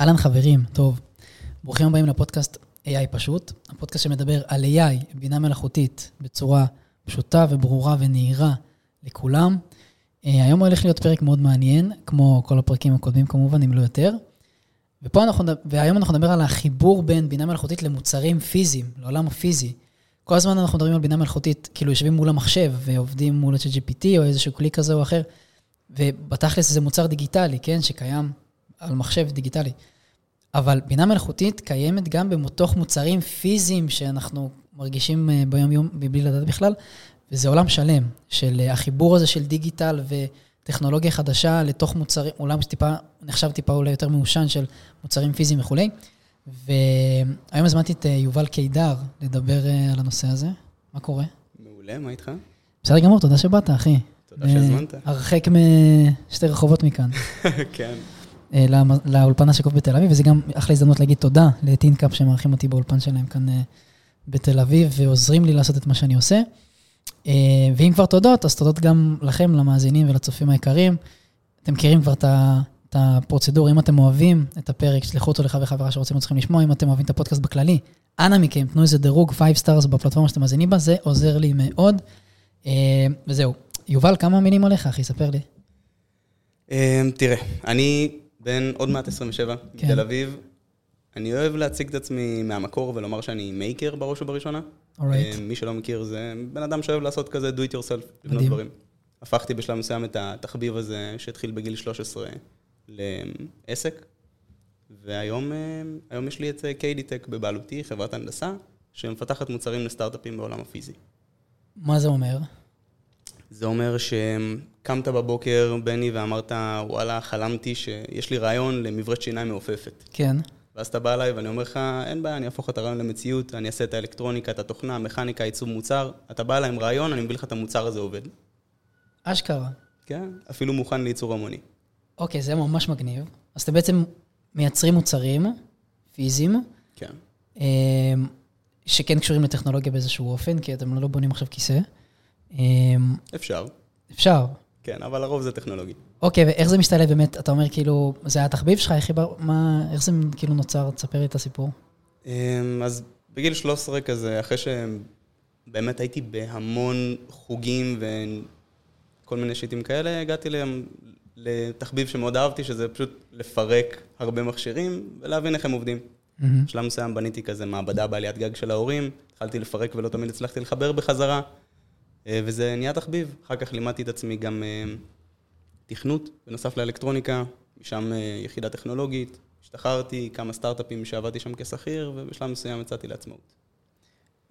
אהלן חברים, טוב. ברוכים הבאים לפודקאסט AI פשוט, הפודקאסט שמדבר על AI, בינה מלאכותית, בצורה פשוטה וברורה ונהירה לכולם. אה, היום הולך להיות פרק מאוד מעניין, כמו כל הפרקים הקודמים כמובן, אם לא יותר. ופה אנחנו, והיום אנחנו נדבר על החיבור בין בינה מלאכותית למוצרים פיזיים, לעולם הפיזי. כל הזמן אנחנו מדברים על בינה מלאכותית, כאילו יושבים מול המחשב ועובדים מול ה-GPT או איזשהו כלי כזה או אחר, ובתכלס זה מוצר דיגיטלי, כן, שקיים על מחשב דיגיטלי. אבל בינה מלאכותית קיימת גם בתוך מוצרים פיזיים שאנחנו מרגישים אה, ביום-יום מבלי לדעת בכלל, וזה עולם שלם של אה, החיבור הזה של דיגיטל וטכנולוגיה חדשה לתוך מוצרים, עולם שטיפה, נחשב טיפה אולי יותר מעושן של מוצרים פיזיים וכולי. והיום הזמנתי את אה, יובל קידר לדבר על הנושא הזה. מה קורה? מעולה, מה איתך? בסדר גמור, תודה שבאת, אחי. תודה שהזמנת. הרחק משתי רחובות מכאן. כן. אה, לאולפן השקוף בתל אביב, וזה גם אחלה הזדמנות להגיד תודה לטינקאפ שמארחים אותי באולפן שלהם כאן אה, בתל אביב, ועוזרים לי לעשות את מה שאני עושה. אה, ואם כבר תודות, אז תודות גם לכם, למאזינים ולצופים היקרים. אתם מכירים כבר את הפרוצדורה, אם אתם אוהבים את הפרק, שלחו אותו לחבר וחברה שרוצים וצריכים לשמוע, אם אתם אוהבים את הפודקאסט בכללי, אנא מכם, תנו איזה דירוג 5 stars בפלטפורמה שאתם מאזינים בה, זה עוזר לי מאוד. וזהו. יובל, כמה מילים עליך, אחי? ספר לי. תראה, אני בן עוד מעט 27, כן. בתל אביב. אני אוהב להציג את עצמי מהמקור ולומר שאני מייקר בראש ובראשונה. Right. אה, מי שלא מכיר, זה בן אדם שאוהב לעשות כזה do it yourself, לבנות דברים. הפכתי בשלב מסוים את התחביב הזה, שהתחיל בגיל 13, לעסק. והיום אה, יש לי את קיידיטק בבעלותי, חברת הנדסה, שמפתחת מוצרים לסטארט-אפים בעולם הפיזי. מה זה אומר? זה אומר שקמת בבוקר, בני, ואמרת, וואלה, חלמתי שיש לי רעיון למברשת שיניים מעופפת. כן. ואז אתה בא אליי ואני אומר לך, אין בעיה, אני אהפוך את הרעיון למציאות, אני אעשה את האלקטרוניקה, את התוכנה, המכניקה, עיצוב מוצר. אתה בא אליי עם רעיון, אני מביא לך את המוצר הזה עובד. אשכרה. כן, אפילו מוכן לייצור המוני. אוקיי, זה ממש מגניב. אז אתם בעצם מייצרים מוצרים פיזיים. כן. אמ, שכן קשורים לטכנולוגיה באיזשהו אופן, כי אתם לא בונים עכשיו כיסא. אמ, אפשר. אפשר. כן, אבל לרוב זה טכנולוגי. אוקיי, ואיך זה משתלב באמת? אתה אומר כאילו, זה היה התחביב שלך, איך, מה, איך זה כאילו נוצר? תספר לי את הסיפור. אמ, אז בגיל 13 כזה, אחרי שבאמת הייתי בהמון חוגים וכל מיני שיטים כאלה, הגעתי לתחביב שמאוד אהבתי, שזה פשוט לפרק הרבה מכשירים ולהבין איך הם עובדים. בשלב מסוים בניתי כזה מעבדה בעליית גג של ההורים, התחלתי לפרק ולא תמיד הצלחתי לחבר בחזרה. אה, וזה נהיה תחביב. אחר כך לימדתי את עצמי גם אה, תכנות, בנוסף לאלקטרוניקה, משם אה, יחידה טכנולוגית, השתחררתי, כמה סטארט-אפים שעבדתי שם כשכיר, ובשלב מסוים יצאתי לעצמאות.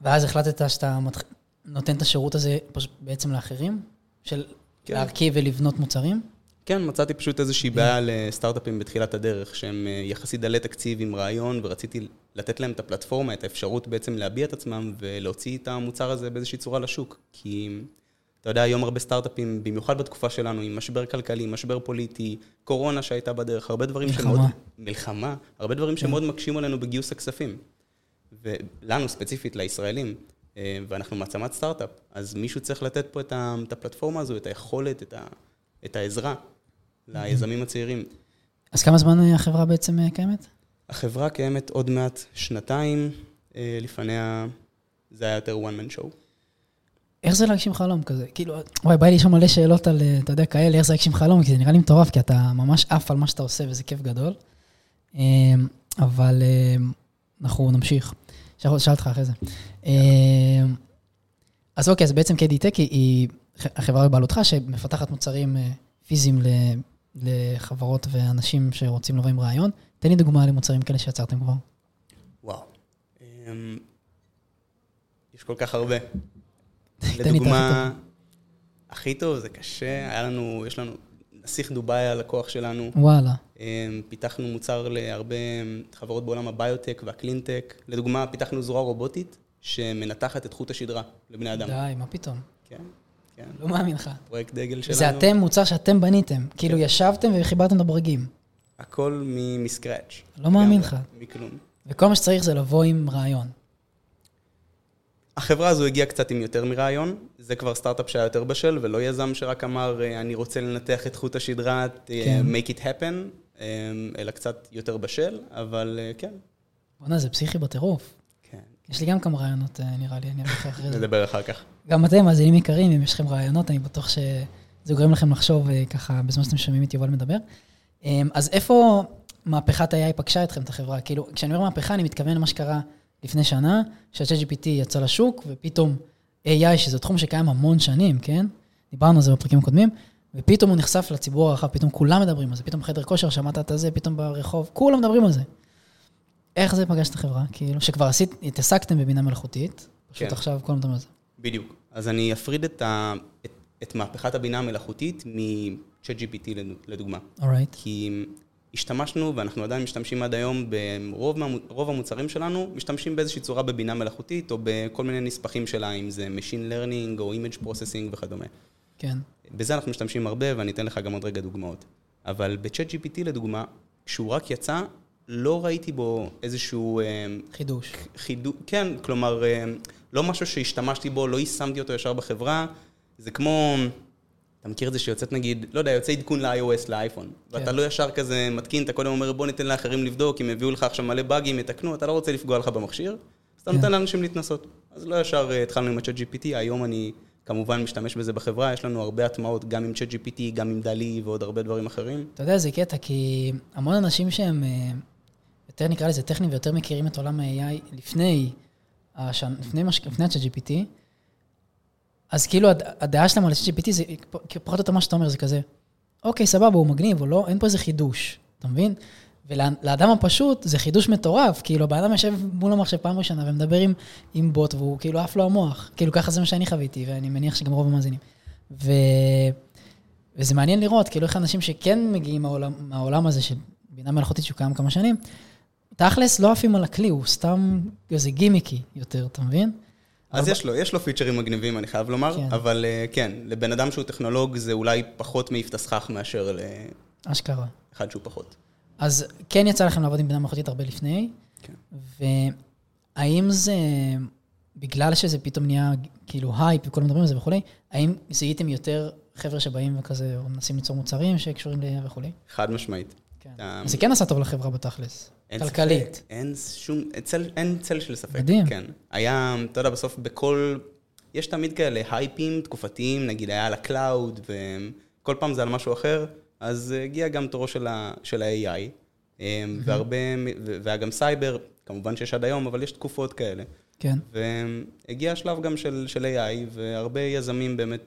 ואז החלטת שאתה מתח... נותן את השירות הזה בעצם לאחרים? של כן. להרכיב ולבנות מוצרים? כן, מצאתי פשוט איזושהי בעיה לסטארט-אפים בתחילת הדרך, שהם יחסית דלי תקציב עם רעיון, ורציתי לתת להם את הפלטפורמה, את האפשרות בעצם להביע את עצמם ולהוציא את המוצר הזה באיזושהי צורה לשוק. כי אתה יודע, היום הרבה סטארט-אפים, במיוחד בתקופה שלנו, עם משבר כלכלי, משבר פוליטי, קורונה שהייתה בדרך, הרבה דברים מלחמה. שמאוד... מלחמה. הרבה דברים כן. שמאוד מקשים עלינו בגיוס הכספים. ולנו ספציפית, לישראלים, אה, ואנחנו מעצמת סטארט-אפ, אז מישהו צריך לתת פה את הפלטפורמה הזו, את היכולת, את, ה, את העזרה ליזמים הצעירים. אז כמה זמן החברה בעצם אה, קיימת? החברה קיימת עוד מעט שנתיים, אה, לפניה זה היה יותר one man show. איך זה להגשים חלום כזה? כאילו, וואי, בא לי שם מלא שאלות על, אה, אתה יודע, כאלה, איך זה להגשים חלום, כי זה נראה לי מטורף, כי אתה ממש עף על מה שאתה עושה, וזה כיף גדול. אה, אבל אנחנו נמשיך. שאל אותך אחרי זה. אז אוקיי, אז בעצם KD-Tech היא החברה בבעלותך שמפתחת מוצרים פיזיים לחברות ואנשים שרוצים לבוא עם רעיון. תן לי דוגמה למוצרים כאלה שיצרתם כבר. וואו. אמ, יש כל כך הרבה. לדוגמה, הכי טוב, זה קשה, היה לנו, יש לנו, נסיך דובאי הלקוח שלנו. וואלה. אמ, פיתחנו מוצר להרבה חברות בעולם הביוטק והקלינטק. לדוגמה, פיתחנו זרוע רובוטית שמנתחת את חוט השדרה לבני אדם. די, מה פתאום? כן. כן. לא מאמין לך. פרויקט דגל שלנו. זה אתם, מוצר שאתם בניתם. כאילו, כן. ישבתם וחיברתם את הברגים. הכל מסקראץ'. לא מאמין לך. מכלום. וכל מה שצריך זה לבוא עם רעיון. החברה הזו הגיעה קצת עם יותר מרעיון, זה כבר סטארט-אפ שהיה יותר בשל, ולא יזם שרק אמר, אה, אני רוצה לנתח את חוט השדרה, אה, כן. make it happen. אלא קצת יותר בשל, אבל אה, כן. בוא'נה, זה פסיכי בטירוף. כן. יש לי גם כמה רעיונות, אה, נראה לי, אני אראה לך אחרי זה. נדבר אחר כך. גם אתם, מאזינים יקרים, אם יש לכם רעיונות, אני בטוח שזה גורם לכם לחשוב אה, ככה בזמן שאתם שומעים את יובל מדבר. אמ, אז איפה מהפכת ה-AI פגשה אתכם, את החברה? כאילו, כשאני אומר מהפכה, אני מתכוון למה שקרה לפני שנה, שה-ChatGPT יצא לשוק, ופתאום AI, שזה תחום שקיים המון שנים, כן? דיברנו על זה בפרקים הקודמים, ופתאום הוא נחשף לציבור הרחב, פתאום כולם מדברים על זה, פתאום בחדר כושר, שמעת את זה, פתאום ברחוב, כולם מדברים על זה. איך זה פגש את החברה? כאילו, שכבר עשית, התעסקתם בבינה מלאכותית, פשוט כן. עכשיו כולם מדברים על זה. בדיוק. אז אני אפריד את, ה, את, את מהפכת הבינה המלאכותית מ-ChatGPT לדוגמה. אורייט. כי השתמשנו, ואנחנו עדיין משתמשים עד היום, ברוב המוצרים שלנו, משתמשים באיזושהי צורה בבינה מלאכותית, או בכל מיני נספחים שלה, אם זה Machine Learning או Image Processing וכדומה. כן. בזה אנחנו משתמשים הרבה, ואני אתן לך גם עוד רגע דוגמאות. אבל ב-Chat GPT לדוגמה, כשהוא רק יצא, לא ראיתי בו איזשהו אה, חידוש. חידוש, כן, כלומר, אה, לא משהו שהשתמשתי בו, לא יישמתי אותו ישר בחברה. זה כמו, אתה מכיר את זה שיוצאת נגיד, לא יודע, יוצא עדכון ל-iOS לאייפון. ואתה לא ישר כזה מתקין, אתה קודם אומר, בוא ניתן לאחרים לבדוק, אם הביאו לך עכשיו מלא באגים, יתקנו, אתה לא רוצה לפגוע לך במכשיר, אז אתה כן. נותן לאנשים להתנסות. אז לא ישר אה, התחלנו עם ה-Chat GPT, היום אני כמובן משתמש בזה בחברה, יש לנו הרבה הטמעות, גם עם Chat GPT, גם עם דלי ועוד הרבה דברים אחרים. אתה יודע, זה קטע, כי המון אנשים שהם אה, יותר, נקרא לזה, טכניים ויותר מכירים את עולם ה-AI לפני, השן, לפני, מש- לפני ה-ChatGPT, אז כאילו הד- הדעה שלהם על ה-ChatGPT זה פחות או יותר מה שאתה אומר, זה כזה, אוקיי, סבבה, הוא מגניב, הוא לא, אין פה איזה חידוש, אתה מבין? ולאדם הפשוט זה חידוש מטורף, כאילו הבן אדם יושב מול המחשב פעם ראשונה ומדבר עם, עם בוט והוא כאילו עף לו המוח, כאילו ככה זה מה שאני חוויתי, ואני מניח שגם רוב המאזינים. ו... וזה מעניין לראות, כאילו איך אנשים שכן מגיעים מהעולם, מהעולם הזה של בינה מלאכותית שהוא קיים כמה שנים, תכלס לא עפים על הכלי, הוא סתם איזה גימיקי יותר, אתה מבין? אז יש לו, יש לו פיצ'רים מגניבים, אני חייב לומר, כן. אבל אה, כן, לבן אדם שהוא טכנולוג זה אולי פחות מעיף את הסכך מאשר אשכרה. לאחד שהוא פחות. אז כן יצא לכם לעבוד עם בינה מלאכותית הרבה לפני, כן. והאם זה, בגלל שזה פתאום נהיה כאילו הייפ וכולם מדברים על זה וכולי, האם זיהיתם יותר חבר'ה שבאים וכזה, או מנסים ליצור מוצרים שקשורים ל- וכולי? חד משמעית. כן. אתה- אז זה כן עשה טוב לחברה בתכלס, כלכלית. ספק, אין שום, צל, אין צל של ספק. מדהים. כן. היה, אתה יודע, בסוף בכל, יש תמיד כאלה הייפים תקופתיים, נגיד היה על ה cloud, וכל פעם זה על משהו אחר, אז הגיע גם תורו של, ה, של ה-AI, והרבה, ו- והיה גם סייבר, כמובן שיש עד היום, אבל יש תקופות כאלה. כן. והגיע השלב גם של, של AI, והרבה יזמים באמת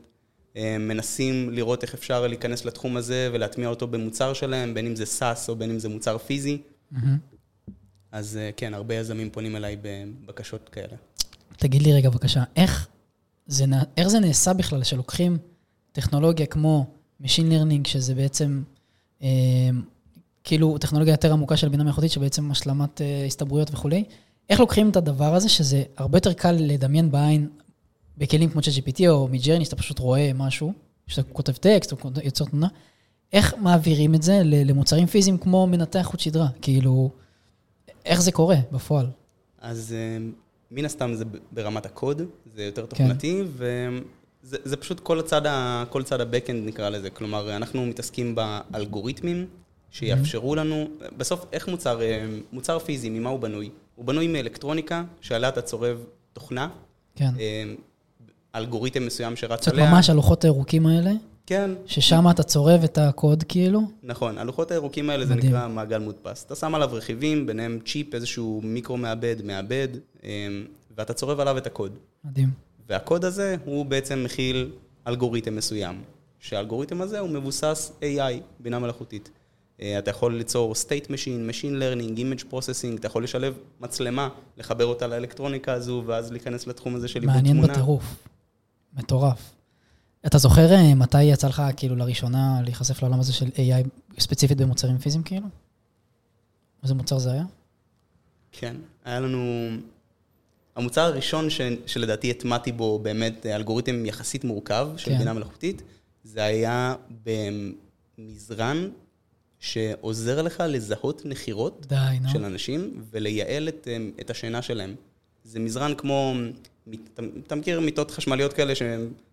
אה, מנסים לראות איך אפשר להיכנס לתחום הזה ולהטמיע אותו במוצר שלהם, בין אם זה SaaS או בין אם זה מוצר פיזי. מהמם. אז אה, כן, הרבה יזמים פונים אליי בבקשות כאלה. תגיד לי רגע בבקשה, איך זה, איך זה נעשה בכלל שלוקחים טכנולוגיה כמו Machine Learning, שזה בעצם אה, כאילו טכנולוגיה יותר עמוקה של בינה מלאכותית, שבעצם השלמת אה, הסתברויות וכולי, איך לוקחים את הדבר הזה, שזה הרבה יותר קל לדמיין בעין בכלים כמו ChatGPT או מג'רני, שאתה פשוט רואה משהו, שאתה כותב טקסט או יוצר תמונה, איך מעבירים את זה למוצרים פיזיים כמו מנתח חוט שדרה? כאילו, איך זה קורה בפועל? אז אה, מן הסתם זה ברמת הקוד, זה יותר כן. תוכנתי, וזה זה פשוט כל הצד, ה- כל צד ה-Backend נקרא לזה. כלומר, אנחנו מתעסקים באלגוריתמים שיאפשרו לנו, בסוף, איך מוצר, אה, מוצר פיזי, ממה הוא בנוי? הוא בנוי מאלקטרוניקה, שעליה אתה צורב תוכנה, כן. אה, אלגוריתם מסוים שרץ קצת עליה. ממש הלוחות הירוקים האלה, כן, ששם אתה צורב את הקוד כאילו. נכון, הלוחות הירוקים האלה זה מדהים. נקרא מעגל מודפס. אתה שם עליו רכיבים, ביניהם צ'יפ, איזשהו מיקרו מעבד, מעבד, אמ, ואתה צורב עליו את הקוד. מדהים. והקוד הזה הוא בעצם מכיל אלגוריתם מסוים, שהאלגוריתם הזה הוא מבוסס AI, בינה מלאכותית. אה, אתה יכול ליצור state machine, machine learning, image processing, אתה יכול לשלב מצלמה, לחבר אותה לאלקטרוניקה הזו, ואז להיכנס לתחום הזה של עיבוד תמונה. מעניין בטירוף. מטורף. אתה זוכר אה, מתי יצא לך כאילו לראשונה להיחשף לעולם הזה של AI ספציפית במוצרים פיזיים כאילו? איזה מוצר זה היה? כן, היה לנו... המוצר הראשון ש... שלדעתי הטמעתי בו באמת אלגוריתם יחסית מורכב של כן. בינה מלאכותית, זה היה במזרן שעוזר לך לזהות נחירות די. של אנשים ולייעל את, אמ, את השינה שלהם. זה מזרן כמו, אתה, אתה מכיר מיטות חשמליות כאלה, ש...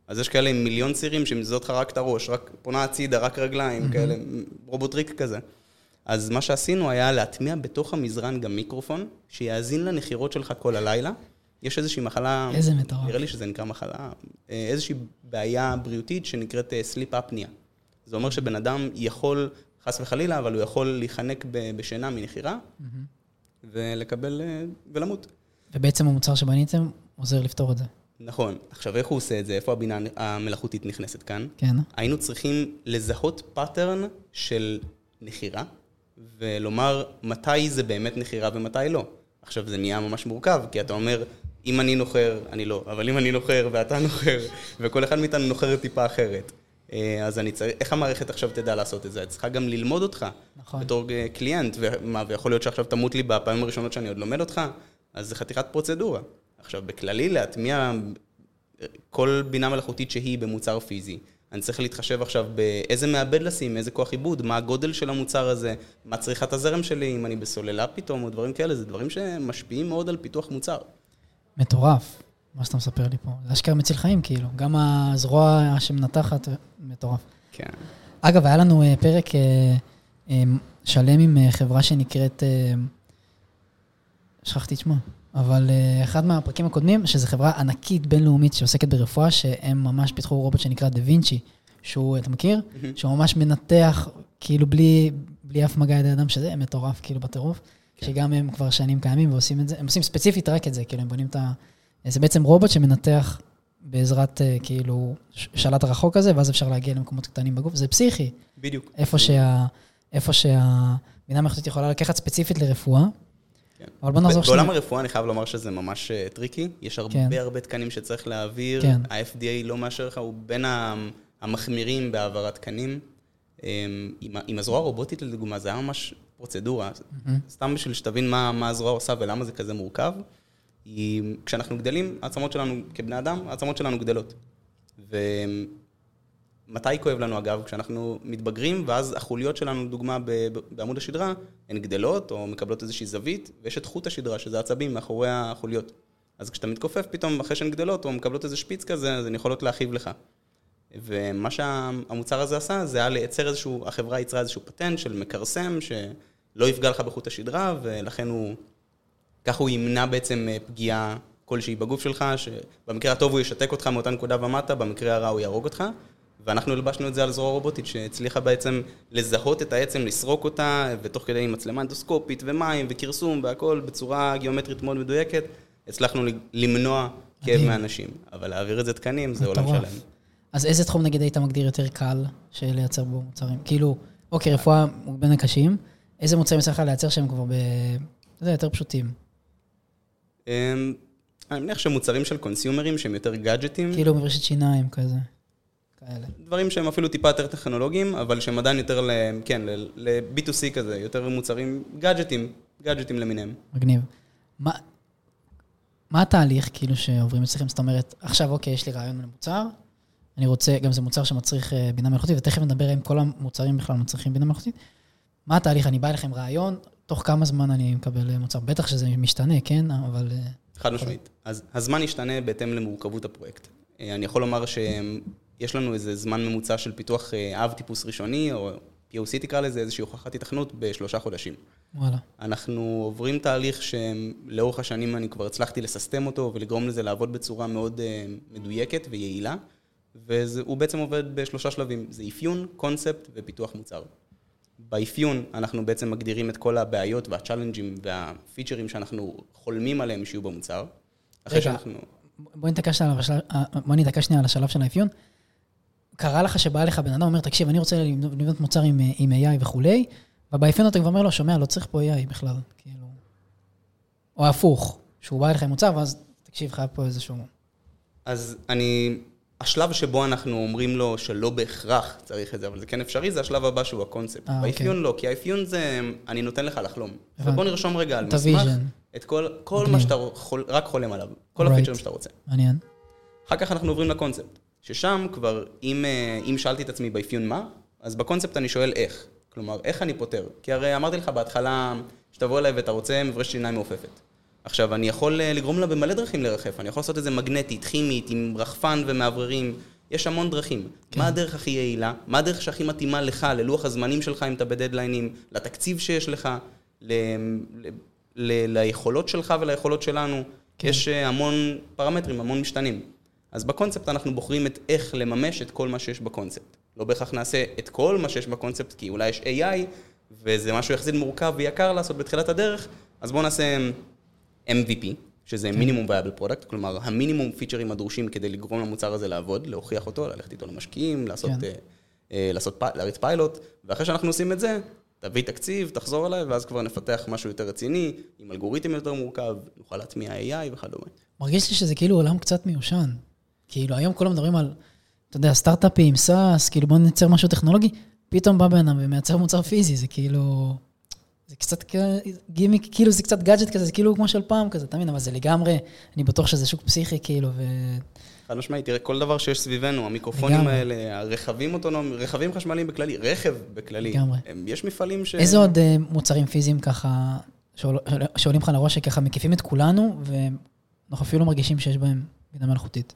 אז יש כאלה עם מיליון צירים שמזהות לך רק את הראש, רק פונה הצידה, רק רגליים, כאלה, רובוטריק כזה. אז מה שעשינו היה להטמיע בתוך המזרן גם מיקרופון, שיאזין לנחירות שלך כל הלילה. יש איזושהי מחלה, איזה מטורף. נראה לי שזה נקרא מחלה, אה, איזושהי בעיה בריאותית שנקראת sleep apnea. זה אומר שבן אדם יכול, חס וחלילה, אבל הוא יכול להיחנק בשינה מנחירה, ולקבל, אה, ולמות. ובעצם המוצר שבניתם עוזר לפתור את זה. נכון. עכשיו, איך הוא עושה את זה? איפה הבינה המלאכותית נכנסת כאן? כן. היינו צריכים לזהות pattern של נחירה, ולומר מתי זה באמת נחירה ומתי לא. עכשיו, זה נהיה ממש מורכב, כי אתה אומר, אם אני נוחר, אני לא, אבל אם אני נוחר ואתה נוחר, וכל אחד מאיתנו נוחר טיפה אחרת. אה, אז אני צריך, איך המערכת עכשיו תדע לעשות את זה? את צריכה גם ללמוד אותך. נכון. בתור אה, קליינט, ומה, ויכול להיות שעכשיו תמות לי בפעמים הראשונות שאני עוד לומד אותך, אז זה חתיכת פרוצדורה. עכשיו, בכללי, להטמיע כל בינה מלאכותית שהיא במוצר פיזי. אני צריך להתחשב עכשיו באיזה מעבד לשים, איזה כוח עיבוד, מה הגודל של המוצר הזה, מה צריכת הזרם שלי, אם אני בסוללה פתאום, או דברים כאלה, זה דברים שמשפיעים מאוד על פיתוח מוצר. מטורף, מה שאתה מספר לי פה. זה אשכרה מציל חיים, כאילו. גם הזרוע שמנתחת, מטורף. כן. אגב, היה לנו אה, פרק אה, אה, שלם עם חברה שנקראת, שכחתי את שמה, אבל אה, אחד מהפרקים הקודמים, שזו חברה ענקית בינלאומית שעוסקת ברפואה, שהם ממש פיתחו רובוט שנקרא דה וינצ'י, שהוא, אתה מכיר? שהוא ממש מנתח, כאילו בלי, בלי אף מגע ידי אדם, שזה מטורף, כאילו בטירוף. כן. שגם הם כבר שנים קיימים ועושים את זה, הם עושים ספציפית רק את זה, כאילו הם בונים את ה... זה בעצם רובוט שמנתח בעזרת אה, כאילו שלט רחוק כזה, ואז אפשר להגיע למקומות קטנים בגוף, זה פסיכי. בדיוק. איפה שה... איפה שהבינה מלאכותית יכולה לקחת ספציפית לרפואה. כן. אבל בוא בעולם שנייה. הרפואה אני חייב לומר שזה ממש אה, tricky, יש הרבה כן. הרבה תקנים שצריך להעביר, כן. ה-FDA לא מאשר לך, הוא בין המחמירים בהעברת תקנים. אה, עם עם הזרוע הרובוטית לדוגמה, זה היה ממש פרוצדורה, סתם בשביל שתבין מה מה הזרוע עושה ולמה זה כזה מורכב. היא, כשאנחנו גדלים, העצמות שלנו, כבני אדם, העצמות שלנו גדלות. ומתי כואב לנו אגב? כשאנחנו מתבגרים, ואז החוליות שלנו, לדוגמה, בעמוד השדרה, הן גדלות או מקבלות איזושהי זווית, ויש את חוט השדרה, שזה עצבים מאחורי החוליות. אז כשאתה מתכופף פתאום, אחרי שהן גדלות, או מקבלות איזה שפיץ כזה, אז הן יכולות להכאיב לך. ומה שהמוצר הזה עשה, זה היה לייצר איזשהו, החברה ייצרה איזשהו פטנט של מכרסם, שלא יפגע לך בחוט השדרה, ולכן הוא, ככה הוא ימנע בעצם אה, פגיעה כלשהי בגוף שלך, שבמקרה הטוב הוא ישתק אותך מאותה נקודה ומטה, במקרה הרע הוא יהרוג אותך. ואנחנו הלבשנו את זה על זרוע רובוטית, שהצליחה בעצם לזהות את העצם, לסרוק אותה, ותוך כדי עם מצלמה אנדוסקופית ומים וכרסום והכל בצורה גיאומטרית מאוד מדויקת, הצלחנו למנוע כאב. מאנשים. אבל להעביר את זה תקנים זה עולם. שלם. אז איזה תחום נגיד היית מגדיר יותר קל של לייצר בו מוצרים? כאילו, אוקיי, רפואה בין הקשים, איזה מוצרים צריך לייצר שהם כבר ב... זה יותר פשוטים. אמ, אני מניח שמוצרים של קונסיומרים שהם יותר גאדג'טים, כאילו מברשת שיניים כזה. כאלה. דברים שהם אפילו טיפה יותר טכנולוגיים, אבל שהם עדיין יותר ל... כן, ל-B2C כזה, יותר מוצרים גאדג'טים, גאדג'טים למיניהם. מגניב. מה, מה התהליך כאילו שעוברים אצלכם? זאת אומרת, עכשיו אוקיי, יש לי רעיון למוצר, אני רוצה, גם זה מוצר שמצריך אה, בינה מלאכותית, ותכף נדבר אם כל המוצרים בכלל מצריכים בינה מלאכותית. מה התהליך? אני בא אליכם רעיון, תוך כמה זמן אני מקבל אה, מוצר? בטח שזה משתנה, כן? אבל... אה, חד משמעית. אז הזמן ישתנה בהתאם למורכבות הפרויקט. אני יכול לומר שיש לנו איזה זמן ממוצע של פיתוח אה, אב טיפוס ראשוני, או POC תקרא לזה, איזושהי הוכחת התכנות בשלושה חודשים. וואלה. אנחנו עוברים תהליך שלאורך השנים אני כבר הצלחתי לססטם אותו ולגרום לזה לעבוד בצורה מאוד אה, מדויקת ויעילה, והוא בעצם עובד בשלושה שלבים, זה אפיון, קונספט ופיתוח מוצר. באפיון אנחנו בעצם מגדירים את כל הבעיות והצ'אלנג'ים והפיצ'רים שאנחנו חולמים עליהם שיהיו במוצר. אחרי רגע. שאנחנו... בוא השלב- אה, שנייה על השלב של האפיון. קרה לך שבא אליך בן אדם, אומר, תקשיב, אני רוצה לבנות מוצר עם, אה, עם AI וכולי, ובאפיון אתה כבר אומר לו, שומע, לא צריך פה AI בכלל, כאילו. או הפוך, שהוא בא אליך עם מוצר, ואז, תקשיב, חייב פה איזשהו... אז אני... השלב שבו אנחנו אומרים לו שלא בהכרח צריך את זה, אבל זה כן אפשרי, זה השלב הבא שהוא הקונספט. אה, באפיון אוקיי. לא, כי האפיון זה, אני נותן לך לחלום. ובוא נרשום רגע על מסמך. את כל, כל. מה שאתה חול, רק חולם עליו, כל Right. הפיצ'רים שאתה רוצה. מעניין. אחר כך אנחנו עוברים לקונספט, ששם כבר, אם, אה, אם שאלתי את עצמי באפיון מה, אז בקונספט אני שואל איך. כלומר, איך אני פותר? כי הרי אמרתי לך בהתחלה, שתבוא אליי ואתה רוצה מברשת שיניים מעופפת. עכשיו, אני יכול אה, לגרום לה במלא דרכים לרחף, אני יכול לעשות את זה מגנטית, כימית, עם רחפן ומאווררים, יש המון דרכים. כן. מה הדרך הכי יעילה? מה הדרך שהכי מתאימה לך, ללוח הזמנים שלך, אם אתה בדדליינים, לתקציב שיש לך, ל... ל... ל... ליכולות שלך וליכולות שלנו. כן. יש אה, המון פרמטרים, המון משתנים. אז בקונספט אנחנו בוחרים את איך לממש את כל מה שיש בקונספט. לא בהכרח נעשה את כל מה שיש בקונספט, כי אולי יש AI, וזה משהו יחסית מורכב ויקר לעשות בתחילת הדרך, אז בואו נעשה MVP, שזה minimum viable product, כלומר, המינימום פיצ'רים הדרושים כדי לגרום למוצר הזה לעבוד, להוכיח אותו, ללכת איתו למשקיעים, לעשות, כן. uh, uh, לעשות, להריץ פיילוט, ואחרי שאנחנו עושים את זה, תביא תקציב, תחזור אליי, ואז כבר נפתח משהו יותר רציני, עם אלגוריתם יותר מורכב, נוכל להטמיע AI וכדומה. מרגיש לי שזה כאילו עולם קצת מיושן. כאילו, היום כולם מדברים על, אתה יודע, סטארט-אפים, SaaS, כאילו בוא נייצר משהו טכנולוגי, פתאום בא בן אדם ומייצר מוצר פיזי, זה כאילו... זה קצת גימיק, כאילו זה קצת גאדג'ט כזה, זה כאילו כמו של פעם כזה, אתה מבין? אבל זה לגמרי, אני בטוח שזה שוק פסיכי, כאילו, ו... חד משמעית, תראה, כל דבר שיש סביבנו, המיקרופונים לגמרי. האלה, הרכבים אוטונומיים, רכבים חשמליים בכללי, רכב בכללי. לגמרי. יש מפעלים ש... איזה עוד אה, מוצרים פיזיים ככה, שעולים לך לראש, שככה מקיפים את כולנו, ואנחנו אפילו לא מרגישים שיש בהם בינה מלאכותית?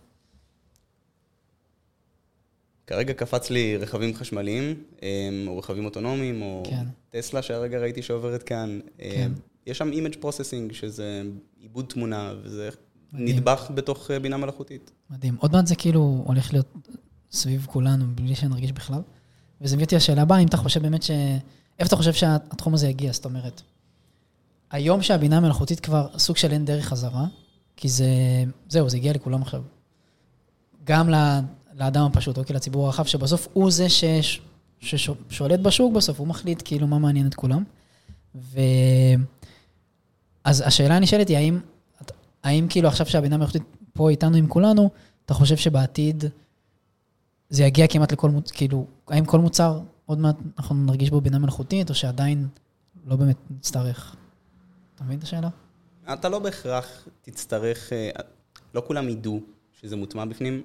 כרגע קפץ לי רכבים חשמליים, אמ, או רכבים אוטונומיים, או כן. טסלה שהרגע ראיתי שעוברת כאן. אמ, כן. יש שם image processing, שזה עיבוד תמונה, וזה מדהים. נדבך בתוך אה, בינה מלאכותית. מדהים. עוד מעט זה כאילו הולך להיות סביב כולנו, בלי שנרגיש בכלל. וזה מביא אותי לשאלה הבאה, אם אתה חושב באמת ש... איפה אתה חושב שהתחום הזה יגיע? זאת אומרת, היום שהבינה המלאכותית כבר סוג של אין דרך חזרה, כי זה... זהו, זה הגיע לכולם עכשיו. גם לאדם הפשוט, אוקיי, לציבור הרחב, שבסוף הוא זה ש... ששולט בשוק בסוף, הוא מחליט כאילו מה מעניין את כולם. ו... אז השאלה הנשאלת היא, האם, האם כאילו עכשיו שהבינה המלאכותית פה איתנו עם כולנו, אתה חושב שבעתיד זה יגיע כמעט לכל מוצר, כאילו, האם כל מוצר עוד מעט אנחנו נרגיש בו בינה מלאכותית, או שעדיין לא באמת נצטרך? אתה מבין את השאלה? אתה לא בהכרח תצטרך, אה, לא כולם ידעו שזה מוטמע בפנים.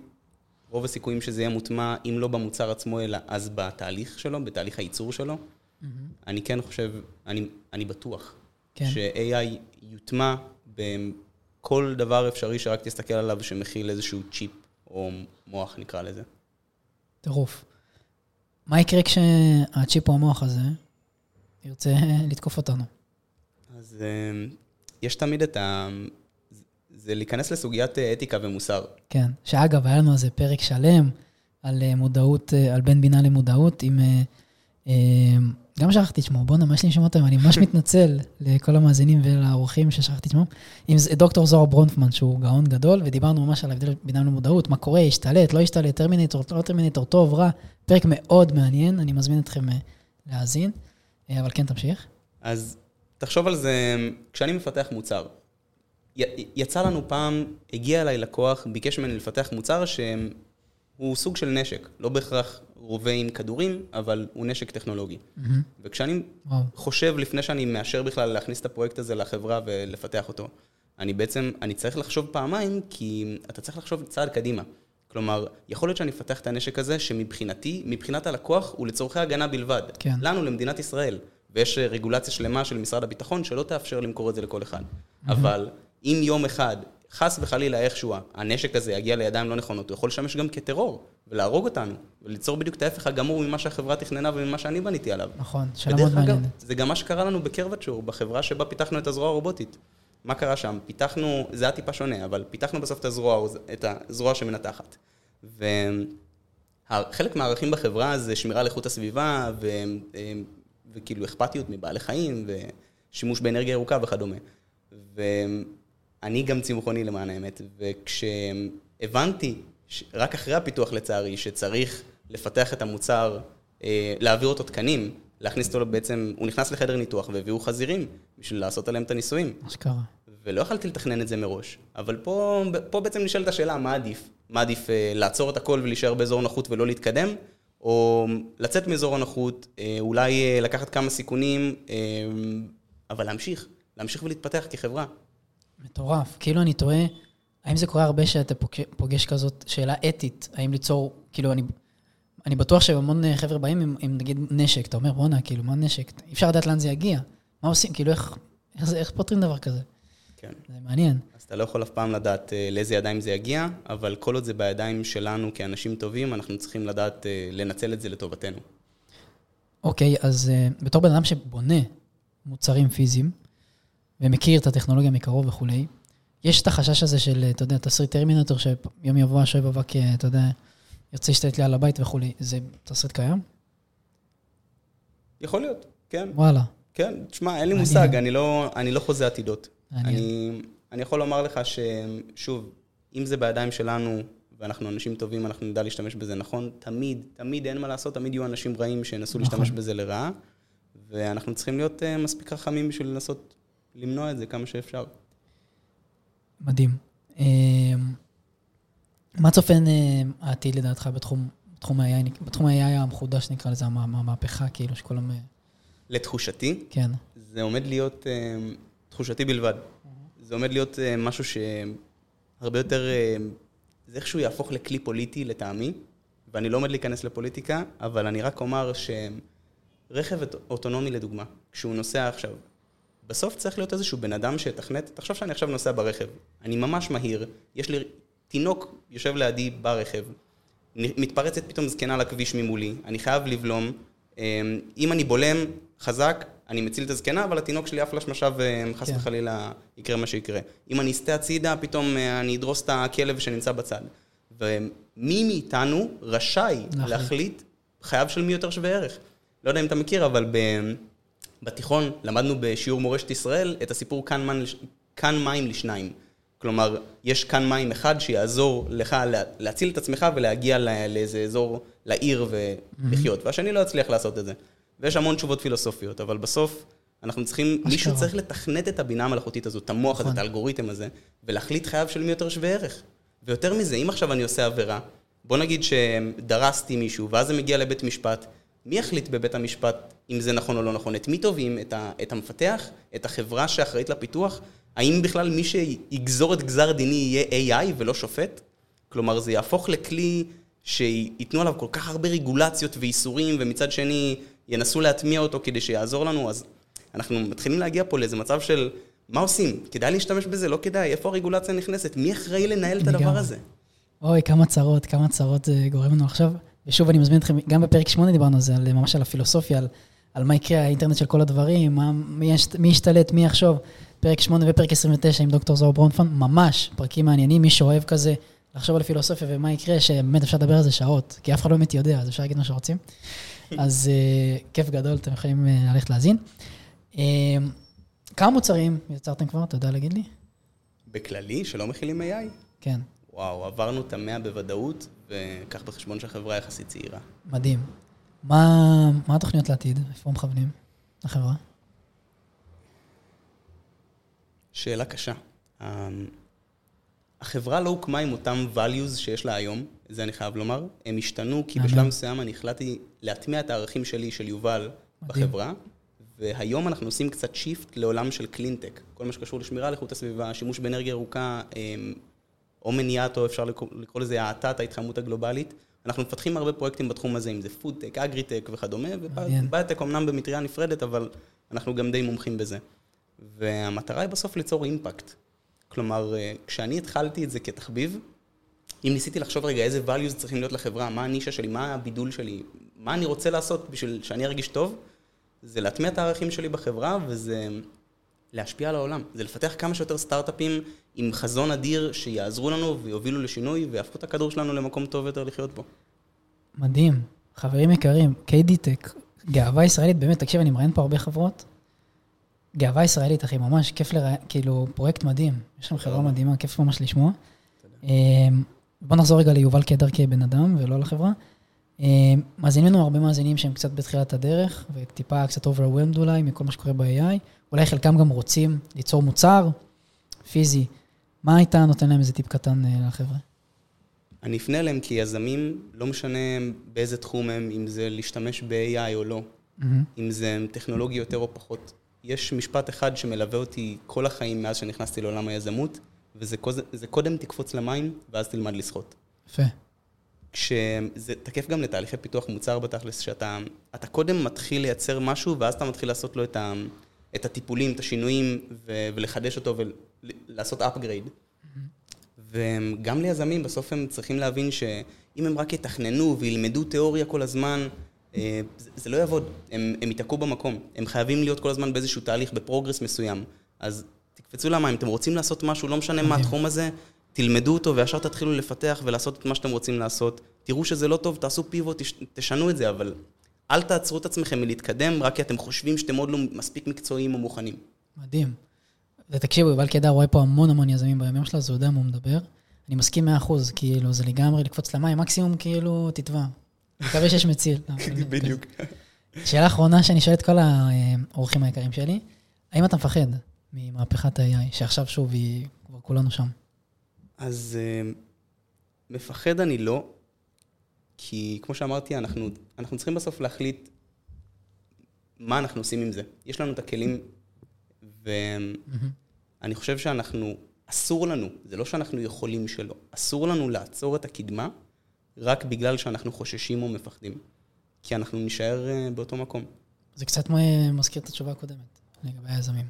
רוב הסיכויים שזה יהיה מוטמע, אם לא במוצר עצמו, אלא אז בתהליך שלו, בתהליך הייצור שלו. Mm-hmm. אני כן חושב, אני, אני בטוח, כן. ש-AI יוטמע בכל דבר אפשרי שרק תסתכל עליו שמכיל איזשהו צ'יפ או מוח, נקרא לזה. טירוף. מה יקרה כשהצ'יפ או המוח הזה ירצה לתקוף אותנו? אז אה, יש תמיד את ה... זה להיכנס לסוגיית אה, אתיקה ומוסר. כן, שאגב, היה לנו איזה פרק שלם על אה, מודעות, אה, על בין בינה למודעות, עם... גם שכחתי את שמו, בואנה, מה יש לי לשמוע אותם? אני ממש מתנצל לכל המאזינים ולאורחים ששכחתי את שמו. עם דוקטור זוהר ברונפמן, שהוא גאון גדול, ודיברנו ממש על ההבדל בינה למודעות, מה קורה, השתלט, לא השתלט, טרמינטור, לא טרמינטור, טוב, רע. פרק מאוד מעניין, אני מזמין אתכם להאזין, אבל כן, תמשיך. אז תחשוב על זה, כשאני מפתח מוצר, יצא לנו פעם, הגיע אליי לקוח, ביקש ממני לפתח מוצר שהוא סוג של נשק, לא בהכרח רובה עם כדורים, אבל הוא נשק טכנולוגי. Mm-hmm. וכשאני wow. חושב, לפני שאני מאשר בכלל להכניס את הפרויקט הזה לחברה ולפתח אותו, אני בעצם, אני צריך לחשוב פעמיים, כי אתה צריך לחשוב צעד קדימה. כלומר, יכול להיות שאני אפתח את הנשק הזה, שמבחינתי, מבחינת הלקוח, הוא לצורכי הגנה בלבד. כן. לנו, למדינת ישראל. ויש רגולציה שלמה של משרד הביטחון שלא תאפשר למכור את זה לכל אחד. Mm-hmm. אבל אם יום אחד, חס וחלילה איכשהו, הנשק הזה יגיע לידיים לא נכונות, הוא יכול לשמש גם כטרור, ולהרוג אותנו, וליצור בדיוק את ההפך הגמור ממה שהחברה תכננה וממה שאני בניתי עליו. נכון, שאלה מאוד מעניינת. זה גם מה שקרה לנו בקרבצ'ור, בחברה שבה פיתחנו את הזרוע הרובוטית. מה קרה שם? פיתחנו, זה היה טיפה שונה, אבל פיתחנו בסוף את הזרוע, את הזרוע שמנתחת. וחלק מהערכים בחברה זה שמירה על איכות הסביבה, ו... וכאילו אכפתיות מבעלי חיים, ושימוש באנרגיה ירוקה וכדומה. אני גם צמחוני למען האמת, וכשהבנתי, רק אחרי הפיתוח לצערי, שצריך לפתח את המוצר, אה, להעביר אותו תקנים, להכניס אותו בעצם, הוא נכנס לחדר ניתוח והביאו חזירים בשביל לעשות עליהם את הניסויים. אשכרה. ולא יכלתי לתכנן את זה מראש. אבל פה, פה בעצם נשאלת השאלה, מה עדיף? מה עדיף אה, לעצור את הכל ולהישאר באזור נוחות ולא להתקדם? או לצאת מאזור הנוחות, אה, אולי לקחת כמה סיכונים, אבל להמשיך, להמשיך ולהתפתח כחברה. מטורף. כאילו אני תוהה, האם זה קורה הרבה שאתה פוגש כזאת שאלה אתית, האם ליצור, כאילו אני, אני בטוח שהמון חבר'ה באים עם, עם נגיד נשק, אתה אומר, בואנה, כאילו, מה נשק? אי אפשר לדעת לאן זה יגיע. מה עושים? כאילו, איך, איך, איך פותרים דבר כזה? כן. זה מעניין. אז אתה לא יכול אף פעם לדעת אה, לאיזה ידיים זה יגיע, אבל כל עוד זה בידיים שלנו כאנשים טובים, אנחנו צריכים לדעת אה, לנצל את זה לטובתנו. אוקיי, אז uh, בתור בן אדם שבונה מוצרים פיזיים, ומכיר את הטכנולוגיה מקרוב וכולי, יש את החשש הזה של, אתה יודע, תסריט טרמינטור, שיום יבוא השואב אבק, אה, אתה יודע, ירצה להשתלט לי על הבית וכולי. זה תסריט קיים? יכול להיות, כן. וואלה. כן, תשמע, אין לי. מושג, אני לא, אני לא חוזה עתידות. אני, אני יכול לומר לך ששוב, אם זה בידיים שלנו, ואנחנו אנשים טובים, אנחנו נדע להשתמש בזה נכון, תמיד, תמיד אין מה לעשות, תמיד יהיו אנשים רעים שינסו נכון. להשתמש בזה לרעה, ואנחנו צריכים להיות uh, מספיק חכמים בשביל לנסות למנוע את זה כמה שאפשר. מדהים. אה, מה צופן אה, העתיד לדעתך בתחום, בתחום ה-AI, בתחום ה-AI המחודש נקרא לזה, המ- המהפכה, כאילו, שכולם... אה, לתחושתי, כן. זה עומד להיות, אה, תחושתי בלבד, זה עומד להיות אה, משהו שהרבה יותר, אה, זה איכשהו יהפוך לכלי פוליטי לטעמי, ואני לא עומד להיכנס לפוליטיקה, אבל אני רק אומר שרכב אוט- אוטונומי לדוגמה, כשהוא נוסע עכשיו, בסוף צריך להיות איזשהו בן אדם שיתכנת, תחשוב שאני עכשיו נוסע ברכב, אני ממש מהיר, יש לי תינוק יושב לידי ברכב, מתפרצת פתאום זקנה לכביש ממולי, אני חייב לבלום, אמ, אם אני בולם חזק, אני מציל את הזקנה, אבל התינוק שלי עף לשמשה וחס כן. וחלילה יקרה מה שיקרה. אם אני אסטה הצידה, פתאום אה, אני אדרוס את הכלב שנמצא בצד. ומי מאיתנו רשאי להחליט. להחליט חייו של מי יותר שווה ערך. לא יודע אם אתה מכיר, אבל ב... בתיכון למדנו בשיעור מורשת ישראל את הסיפור כאן, מן, כאן מים לשניים. כלומר, יש כאן מים אחד שיעזור לך לה- להציל את עצמך ולהגיע לא- לאיזה אזור, לעיר ולחיות, והשני לא יצליח לעשות את זה. ויש המון תשובות פילוסופיות, אבל בסוף אנחנו צריכים. מישהו צריך לתכנת את הבינה המלאכותית הזאת, את המוח הזה, נכון. את האלגוריתם הזה, ולהחליט חייו של מי יותר שווה ערך. ויותר מזה, אם עכשיו אני עושה עבירה, בוא נגיד שדרסתי מישהו, ואז זה מגיע לבית משפט, מי יחליט בבית המשפט אם זה נכון או לא נכון? את מי תובעים? את, ה, את המפתח? את החברה שאחראית לפיתוח? האם בכלל מי שיגזור את גזר דיני יהיה AI ולא שופט? כלומר, זה יהפוך לכלי שייתנו עליו כל כך הרבה רגולציות ואיסורים, ומצד שני ינסו להטמיע אותו כדי שיעזור לנו, אז אנחנו מתחילים להגיע פה לאיזה מצב של מה עושים? כדאי להשתמש בזה? לא כדאי? איפה הרגולציה נכנסת? מי אחראי לנהל את הדבר לגמרי. הזה? אוי, כמה צרות, כמה צרות זה גורם לנו עכשיו. ושוב, אני מזמין אתכם, גם בפרק 8 דיברנו על זה, על, ממש על הפילוסופיה, על, על מה יקרה, האינטרנט של כל הדברים, מה, מי, יש, מי ישתלט, מי יחשוב. פרק 8 ופרק 29 עם דוקטור זוהר ברונפמן, ממש פרקים מעניינים, מי שאוהב כזה לחשוב על פילוסופיה ומה יקרה, שבאמת אפשר לדבר על זה שעות, כי אף אחד לא באמת יודע, אז אפשר להגיד מה שרוצים. אז uh, כיף גדול, אתם יכולים uh, ללכת להאזין. Uh, כמה מוצרים יצרתם כבר, אתה יודע להגיד לי? בכללי, שלא מכילים AI? כן, וואו, עברנו את המאה בוודאות, וקח בחשבון שהחברה יחסית צעירה. מדהים. מה, מה התוכניות לעתיד? איפה מכוונים? לחברה? שאלה קשה. אמ, החברה לא הוקמה עם אותם values שיש לה היום, זה אני חייב לומר. הם השתנו כי. בשלב מסוים אני החלטתי להטמיע את הערכים שלי, של יובל, מדהים. בחברה, והיום אנחנו עושים קצת shift לעולם של קלינטק. כל מה שקשור לשמירה על איכות הסביבה, שימוש באנרגיה ירוקה, אמ, או מניעת, או אפשר לקרוא, לקרוא לזה האטת ההתחממות הגלובלית. אנחנו מפתחים הרבה פרויקטים בתחום הזה, אם זה פודטק, אגריטק וכדומה. וביוטק אמנם במטריה נפרדת, אבל אנחנו גם די מומחים בזה. והמטרה היא בסוף ליצור impact. כלומר, אה, כשאני התחלתי את זה כתחביב, אם ניסיתי לחשוב רגע איזה values צריכים להיות לחברה, מה הנישה שלי, מה הבידול שלי, מה אני רוצה לעשות בשביל שאני ארגיש טוב, זה להטמיע את הערכים שלי בחברה, וזה להשפיע על העולם. זה לפתח כמה שיותר סטארט-אפים עם חזון אדיר שיעזרו לנו ויובילו לשינוי ויהפכו את הכדור שלנו למקום טוב יותר לחיות בו. מדהים. חברים יקרים, קיידיטק, גאווה ישראלית, באמת, תקשיב, אני מראיין פה הרבה חברות. גאווה ישראלית, אחי, ממש כיף לראיין, כאילו, פרויקט מדהים. יש לכם חברה. מדהימה, כיף ממש לשמוע. אמ, בוא נחזור רגע ליובל קדר כבן אדם ולא לחברה. אמ, מאזינים לנו הרבה מאזינים שהם קצת בתחילת הדרך, וטיפה קצת overwhelmed אולי מכל מה שקורה ב-AI. אולי חלקם גם רוצים ליצור מוצר פיזי. מה היית נותן להם איזה טיפ קטן אה, לחבר'ה? אני אפנה אליהם כיזמים, לא משנה באיזה תחום הם, אם זה להשתמש ב-AI או לא, מהמם. אם זה טכנולוגי יותר או פחות. יש משפט אחד שמלווה אותי כל החיים מאז שנכנסתי לעולם היזמות, וזה קודם תקפוץ למים, ואז תלמד לשחות. יפה. כשזה תקף גם לתהליכי פיתוח מוצר בתכלס, שאתה אתה קודם מתחיל לייצר משהו, ואז אתה מתחיל לעשות לו את, ה, את הטיפולים, את השינויים, ו, ולחדש אותו ל- לעשות upgrade. וגם ליזמים, בסוף הם צריכים להבין שאם הם רק יתכננו וילמדו תיאוריה כל הזמן, אה, זה, זה לא יעבוד, הם, הם ייתקעו במקום. הם חייבים להיות כל הזמן באיזשהו תהליך, בפרוגרס מסוים. אז תקפצו למים, אתם רוצים לעשות משהו, לא משנה מה. התחום הזה, תלמדו אותו וישר תתחילו לפתח ולעשות את מה שאתם רוצים לעשות. תראו שזה לא טוב, תעשו פיבוט, תש- תשנו את זה, אבל אל תעצרו את עצמכם מלהתקדם, רק כי אתם חושבים שאתם עוד לא מספיק מקצועיים או מוכנים. מדהים. ותקשיבו, יובל קידר רואה פה המון המון יזמים בימים שלו, אז הוא יודע מה הוא מדבר. אני מסכים 100%, כאילו, זה לגמרי לקפוץ למים, מקסימום כאילו תטבע. מקווה שיש מציל. בדיוק. שאלה אחרונה שאני שואל את כל האורחים היקרים שלי, האם אתה מפחד ממהפכת ה-AI, שעכשיו שוב היא, כבר כולנו שם? אז אה, מפחד אני לא, כי כמו שאמרתי, אנחנו, אנחנו צריכים בסוף להחליט מה אנחנו עושים עם זה. יש לנו את הכלים, ואני חושב שאנחנו, אסור לנו, זה לא שאנחנו יכולים שלא, אסור לנו לעצור את הקדמה רק בגלל שאנחנו חוששים או מפחדים. כי אנחנו נישאר אה, באותו מקום. זה קצת מ- מזכיר את התשובה הקודמת, לגבי היזמים.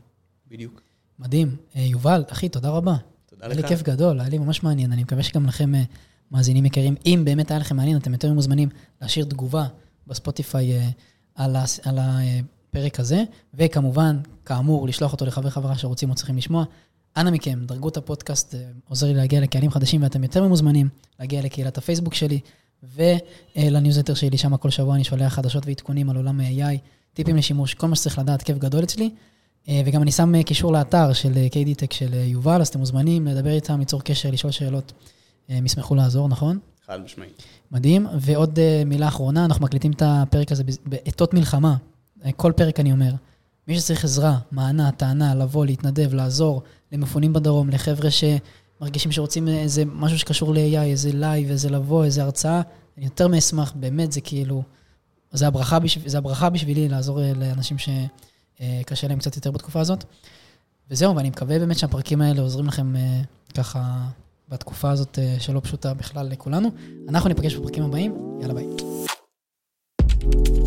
בדיוק. מדהים. אה, יובל, אחי, תודה רבה. תודה היה לי לך. כיף גדול, היה לי ממש מעניין. אני מקווה שגם לכם, אה, מאזינים יקרים, אם באמת היה לכם מעניין, אתם יותר מוזמנים להשאיר תגובה בספוטיפיי אה, על הפרק הזה, וכמובן, כאמור, לשלוח אותו לחבר חברה שרוצים או צריכים לשמוע. אנא מכם, דרגו את הפודקאסט, אה, עוזר לי להגיע לקהלים חדשים, ואתם יותר ממוזמנים להגיע לקהילת הפייסבוק שלי ולניוזלטר שלי, שם כל שבוע אני שולח חדשות ועדכונים על עולם ה-AI, טיפים לשימוש, כל מה שצריך לדעת, כיף גדול אצלי. אה, וגם אני שם אה, קישור לאתר של אה, KD-Tech של יובל, אז אתם מוזמנים לדבר איתם, ליצור קשר, לשאול שאלות. הם ישמחו לעזור, נכון? חד משמעית. מדהים. ועוד מילה אחרונה, אנחנו מקליטים את הפרק הזה בעתות מלחמה. כל פרק אני אומר. מי שצריך עזרה, מענה, טענה, לבוא, להתנדב, לעזור למפונים בדרום, לחבר'ה שמרגישים שרוצים איזה משהו שקשור ל-AI, איזה live, איזה לבוא, איזה הרצאה, אני יותר מאשמח, באמת, זה כאילו, זה הברכה, בשב, זה הברכה בשבילי לעזור לאנשים אה, קשה להם קצת יותר בתקופה הזאת. וזהו, ואני מקווה באמת שהפרקים האלה עוזרים לכם אה, ככה בתקופה הזאת אה, שלא פשוטה בכלל לכולנו. אנחנו ניפגש בפרקים הבאים, יאללה ביי. thank you